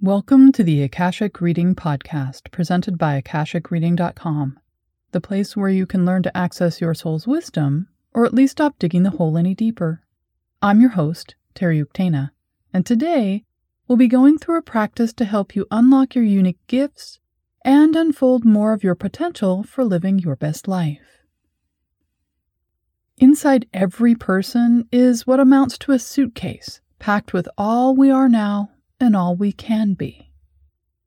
Welcome to the Akashic Reading Podcast, presented by AkashicReading.com, the place where you can learn to access your soul's wisdom, or at least stop digging the hole any deeper. I'm your host, Terry Uktana, and today we'll be going through a practice to help you unlock your unique gifts and unfold more of your potential for living your best life. Inside every person is what amounts to a suitcase packed with all we are now and all we can be.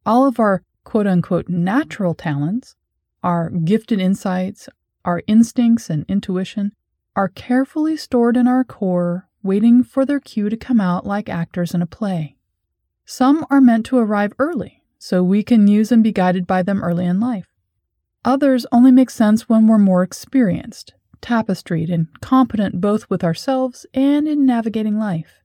All of our quote unquote natural talents, our gifted insights, our instincts and intuition are carefully stored in our core, waiting for their cue to come out like actors in a play. Some are meant to arrive early, so we can use and be guided by them early in life. Others only make sense when we're more experienced, tapestried, and competent both with ourselves and in navigating life.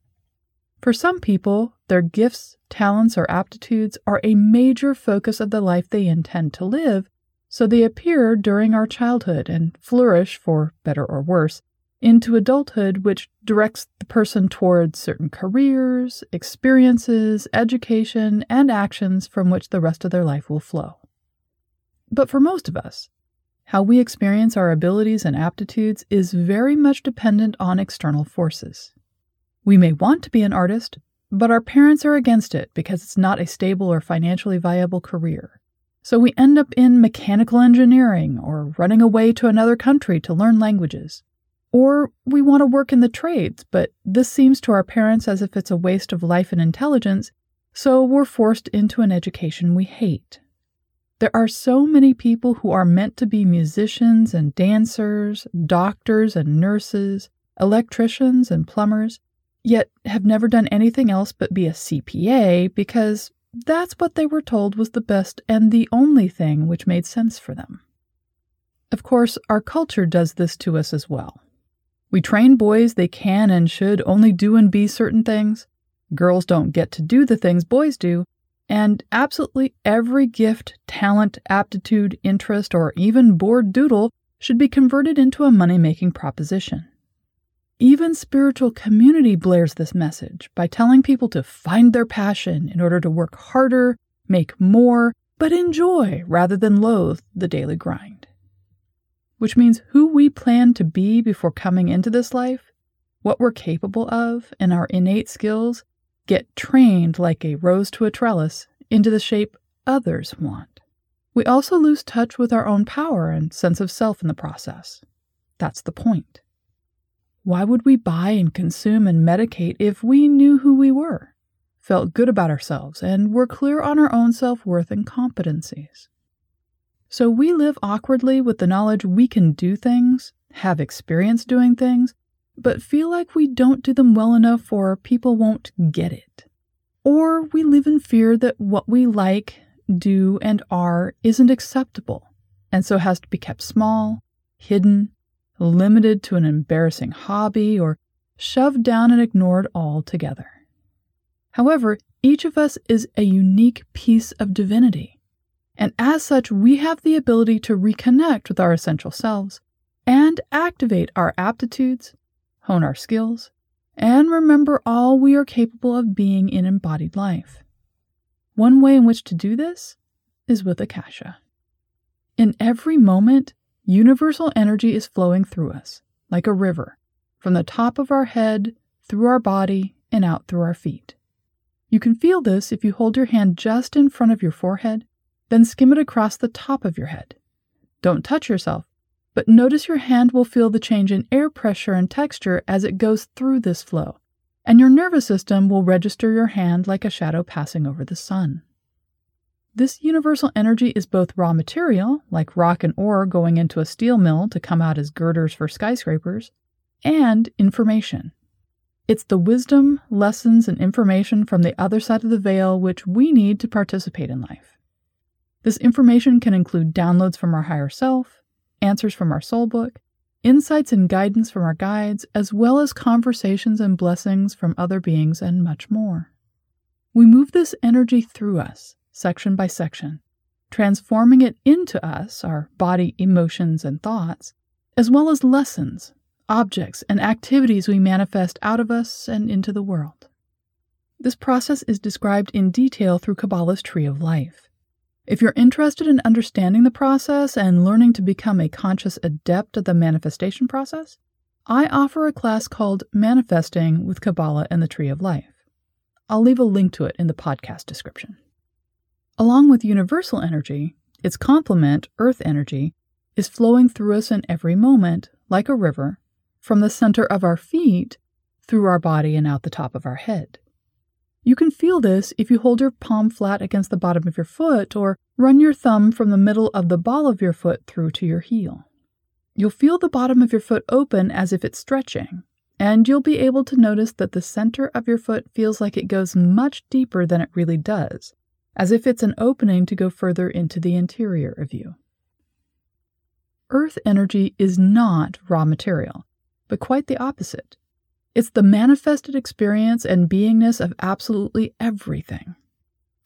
For some people, their gifts, talents, or aptitudes are a major focus of the life they intend to live, so they appear during our childhood and flourish, for better or worse, into adulthood, which directs the person towards certain careers, experiences, education, and actions from which the rest of their life will flow. But for most of us, how we experience our abilities and aptitudes is very much dependent on external forces. We may want to be an artist, but our parents are against it because it's not a stable or financially viable career. So we end up in mechanical engineering or running away to another country to learn languages. Or we want to work in the trades, but this seems to our parents as if it's a waste of life and intelligence, so we're forced into an education we hate. There are so many people who are meant to be musicians and dancers, doctors and nurses, electricians and plumbers, yet have never done anything else but be a CPA because that's what they were told was the best and the only thing which made sense for them. Of course, our culture does this to us as well. We train boys they can and should only do and be certain things. Girls don't get to do the things boys do. And absolutely every gift, talent, aptitude, interest, or even bored doodle should be converted into a money making proposition. Even spiritual community blares this message by telling people to find their passion in order to work harder, make more, but enjoy rather than loathe the daily grind. Which means who we plan to be before coming into this life, what we're capable of, and our innate skills get trained like a rose to a trellis into the shape others want. We also lose touch with our own power and sense of self in the process. That's the point. Why would we buy and consume and medicate if we knew who we were, felt good about ourselves, and were clear on our own self worth and competencies? So we live awkwardly with the knowledge we can do things, have experience doing things, but feel like we don't do them well enough or people won't get it. Or we live in fear that what we like, do, and are isn't acceptable, and so has to be kept small, hidden, limited to an embarrassing hobby, or shoved down and ignored altogether. However, each of us is a unique piece of divinity, and as such, we have the ability to reconnect with our essential selves and activate our aptitudes, hone our skills, and remember all we are capable of being in embodied life. One way in which to do this is with Akasha. In every moment, Universal energy is flowing through us, like a river, from the top of our head, through our body, and out through our feet. You can feel this if you hold your hand just in front of your forehead, then skim it across the top of your head. Don't touch yourself, but notice your hand will feel the change in air pressure and texture as it goes through this flow, and your nervous system will register your hand like a shadow passing over the sun. This universal energy is both raw material, like rock and ore going into a steel mill to come out as girders for skyscrapers, and information. It's the wisdom, lessons, and information from the other side of the veil which we need to participate in life. This information can include downloads from our higher self, answers from our soul book, insights and guidance from our guides, as well as conversations and blessings from other beings, and much more. We move this energy through us section by section, transforming it into us, our body, emotions, and thoughts, as well as lessons, objects, and activities we manifest out of us and into the world. This process is described in detail through Kabbalah's Tree of Life. If you're interested in understanding the process and learning to become a conscious adept at the manifestation process, I offer a class called Manifesting with Kabbalah and the Tree of Life. I'll leave a link to it in the podcast description. Along with universal energy, its complement, earth energy, is flowing through us in every moment, like a river, from the center of our feet through our body and out the top of our head. You can feel this if you hold your palm flat against the bottom of your foot or run your thumb from the middle of the ball of your foot through to your heel. You'll feel the bottom of your foot open as if it's stretching, and you'll be able to notice that the center of your foot feels like it goes much deeper than it really does, as if it's an opening to go further into the interior of you. Earth energy is not raw material, but quite the opposite. It's the manifested experience and beingness of absolutely everything.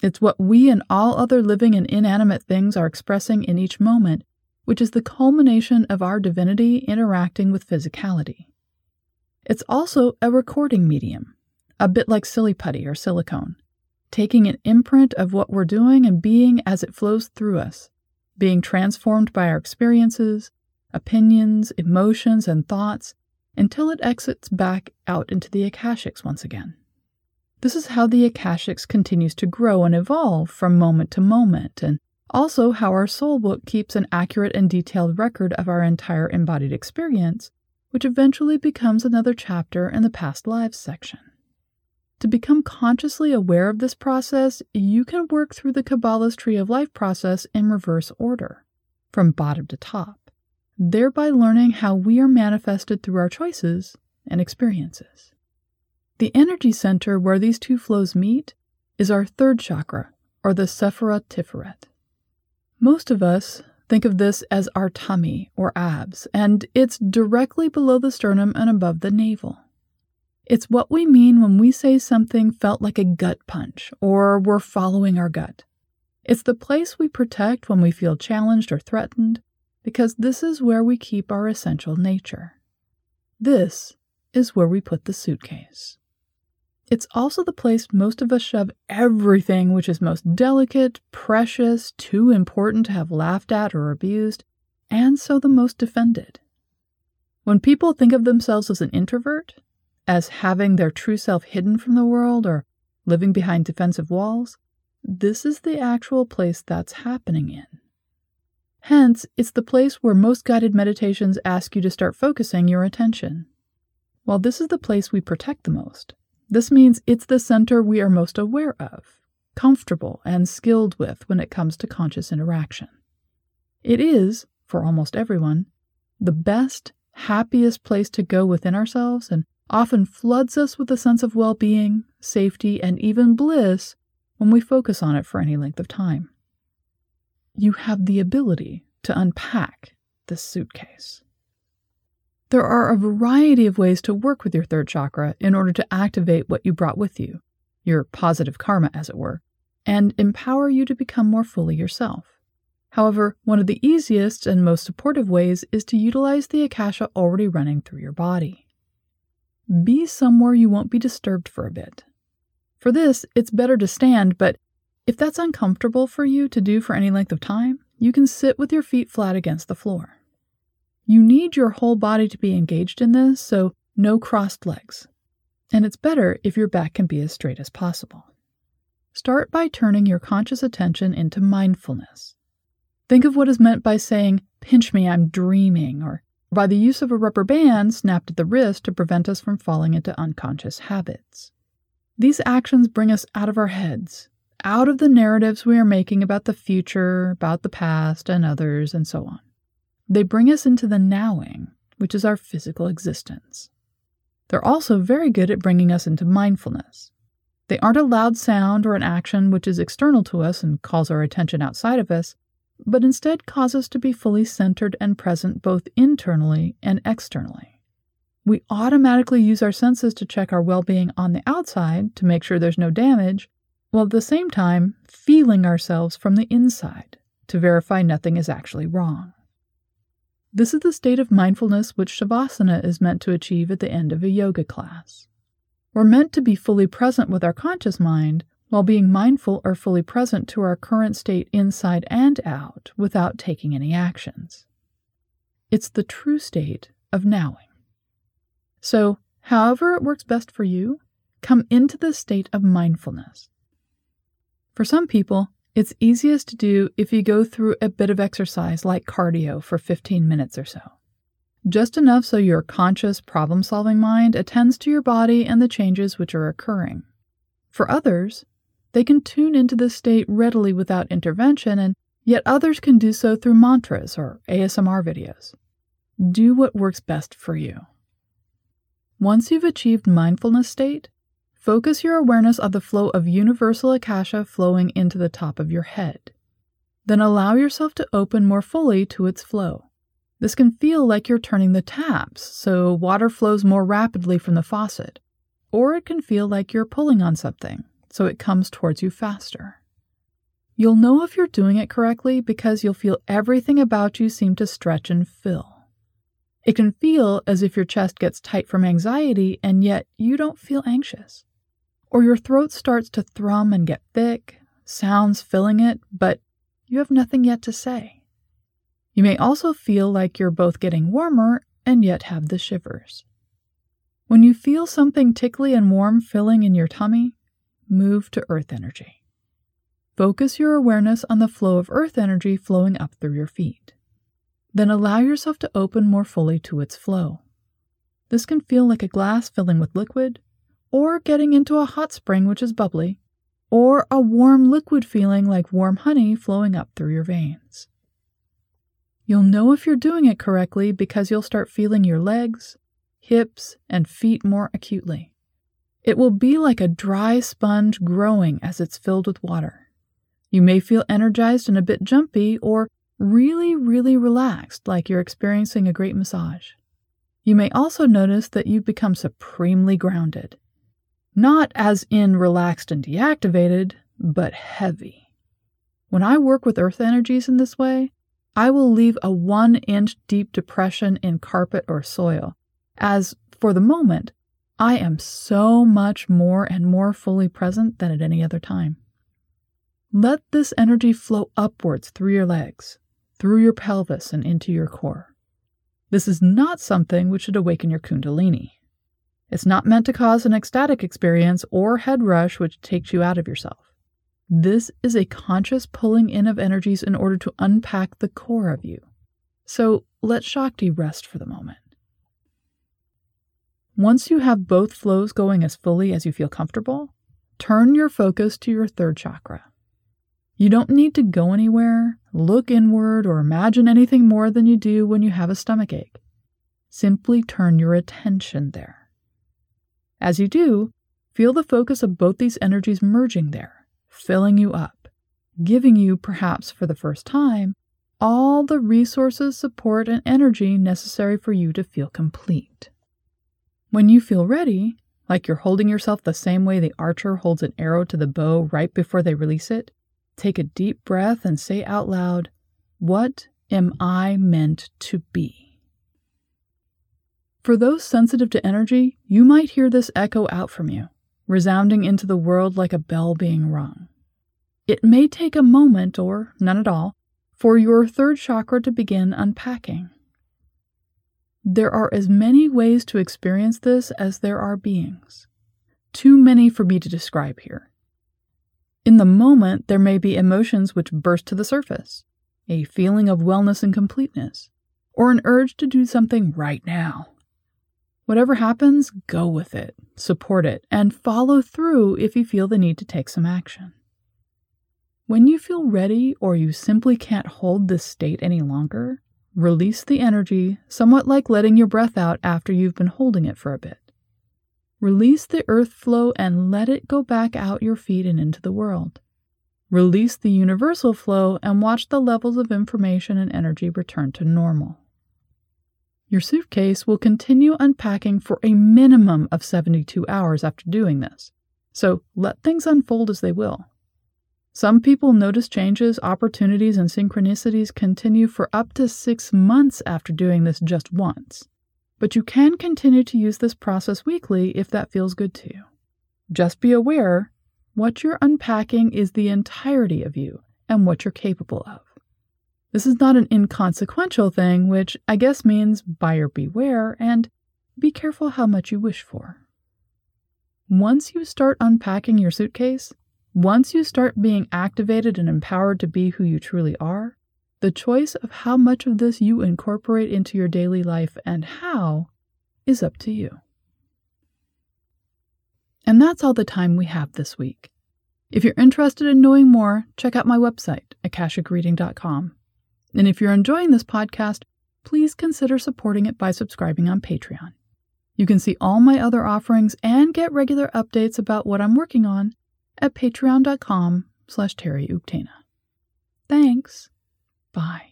It's what we and all other living and inanimate things are expressing in each moment, which is the culmination of our divinity interacting with physicality. It's also a recording medium, a bit like silly putty or silicone, taking an imprint of what we're doing and being as it flows through us, being transformed by our experiences, opinions, emotions, and thoughts until it exits back out into the Akashics once again. This is how the Akashics continues to grow and evolve from moment to moment, and also how our soul book keeps an accurate and detailed record of our entire embodied experience, which eventually becomes another chapter in the past lives section. To become consciously aware of this process, you can work through the Kabbalah's Tree of Life process in reverse order, from bottom to top thereby learning how we are manifested through our choices and experiences. The energy center where these two flows meet is our third chakra, or the Sephirah Tiferet. Most of us think of this as our tummy or abs, and it's directly below the sternum and above the navel. It's what we mean when we say something felt like a gut punch or we're following our gut. It's the place we protect when we feel challenged or threatened, because this is where we keep our essential nature. This is where we put the suitcase. It's also the place most of us shove everything which is most delicate, precious, too important to have laughed at or abused, and so the most defended. When people think of themselves as an introvert, as having their true self hidden from the world or living behind defensive walls, this is the actual place that's happening in. Hence, it's the place where most guided meditations ask you to start focusing your attention. While this is the place we protect the most, this means it's the center we are most aware of, comfortable, and skilled with when it comes to conscious interaction. It is, for almost everyone, the best, happiest place to go within ourselves and often floods us with a sense of well being, safety, and even bliss when we focus on it for any length of time you have the ability to unpack this suitcase. There are a variety of ways to work with your third chakra in order to activate what you brought with you, your positive karma, as it were, and empower you to become more fully yourself. However, one of the easiest and most supportive ways is to utilize the Akasha already running through your body. Be somewhere you won't be disturbed for a bit. For this, it's better to stand, but if that's uncomfortable for you to do for any length of time, you can sit with your feet flat against the floor. You need your whole body to be engaged in this, so no crossed legs. And it's better if your back can be as straight as possible. Start by turning your conscious attention into mindfulness. Think of what is meant by saying, Pinch me, I'm dreaming, or by the use of a rubber band snapped at the wrist to prevent us from falling into unconscious habits. These actions bring us out of our heads out of the narratives we are making about the future, about the past, and others, and so on. They bring us into the nowing, which is our physical existence. They're also very good at bringing us into mindfulness. They aren't a loud sound or an action which is external to us and calls our attention outside of us, but instead cause us to be fully centered and present both internally and externally. We automatically use our senses to check our well being on the outside to make sure there's no damage, while at the same time feeling ourselves from the inside to verify nothing is actually wrong. This is the state of mindfulness which Shavasana is meant to achieve at the end of a yoga class. We're meant to be fully present with our conscious mind while being mindful or fully present to our current state inside and out without taking any actions. It's the true state of nowing. So, however it works best for you, come into the state of mindfulness. For some people, it's easiest to do if you go through a bit of exercise like cardio for 15 minutes or so. Just enough so your conscious problem solving mind attends to your body and the changes which are occurring. For others, they can tune into this state readily without intervention, and yet others can do so through mantras or ASMR videos. Do what works best for you. Once you've achieved mindfulness state, focus your awareness on the flow of universal akasha flowing into the top of your head. Then allow yourself to open more fully to its flow. This can feel like you're turning the taps, so water flows more rapidly from the faucet, or it can feel like you're pulling on something, so it comes towards you faster. You'll know if you're doing it correctly because you'll feel everything about you seem to stretch and fill. It can feel as if your chest gets tight from anxiety and yet you don't feel anxious. Or your throat starts to thrum and get thick, sounds filling it, but you have nothing yet to say. You may also feel like you're both getting warmer and yet have the shivers. When you feel something tickly and warm filling in your tummy, move to earth energy. Focus your awareness on the flow of earth energy flowing up through your feet. Then allow yourself to open more fully to its flow. This can feel like a glass filling with liquid, or getting into a hot spring which is bubbly, or a warm liquid feeling like warm honey flowing up through your veins. You'll know if you're doing it correctly because you'll start feeling your legs, hips, and feet more acutely. It will be like a dry sponge growing as it's filled with water. You may feel energized and a bit jumpy, or really, really relaxed, like you're experiencing a great massage. You may also notice that you've become supremely grounded. Not as in relaxed and deactivated, but heavy. When I work with earth energies in this way, I will leave a one inch deep depression in carpet or soil, as, for the moment, I am so much more and more fully present than at any other time. Let this energy flow upwards through your legs, through your pelvis and into your core. This is not something which should awaken your Kundalini. It's not meant to cause an ecstatic experience or head rush which takes you out of yourself. This is a conscious pulling in of energies in order to unpack the core of you. So let Shakti rest for the moment. Once you have both flows going as fully as you feel comfortable, turn your focus to your third chakra. You don't need to go anywhere, look inward, or imagine anything more than you do when you have a stomach ache. Simply turn your attention there. As you do, feel the focus of both these energies merging there, filling you up, giving you, perhaps for the first time, all the resources, support, and energy necessary for you to feel complete. When you feel ready, like you're holding yourself the same way the archer holds an arrow to the bow right before they release it, Take a deep breath and say out loud, What am I meant to be? For those sensitive to energy, you might hear this echo out from you, resounding into the world like a bell being rung. It may take a moment, or none at all, for your third chakra to begin unpacking. There are as many ways to experience this as there are beings. Too many for me to describe here. In the moment, there may be emotions which burst to the surface a feeling of wellness and completeness, or an urge to do something right now. Whatever happens, go with it, support it, and follow through if you feel the need to take some action. When you feel ready or you simply can't hold this state any longer, release the energy, somewhat like letting your breath out after you've been holding it for a bit. Release the earth flow and let it go back out your feet and into the world. Release the universal flow and watch the levels of information and energy return to normal. Your suitcase will continue unpacking for a minimum of 72 hours after doing this, so let things unfold as they will. Some people notice changes, opportunities, and synchronicities continue for up to six months after doing this just once. but you can continue to use this process weekly if that feels good to you. Just be aware what you're unpacking is the entirety of you and what you're capable of. This is not an inconsequential thing, which I guess means buyer beware and be careful how much you wish for. Once you start unpacking your suitcase, once you start being activated and empowered to be who you truly are, the choice of how much of this you incorporate into your daily life and how is up to you. And that's all the time we have this week. If you're interested in knowing more, check out my website, akashicreading.com. And if you're enjoying this podcast, please consider supporting it by subscribing on Patreon. You can see all my other offerings and get regular updates about what I'm working on at patreon.com slash Terry Thanks. Bye.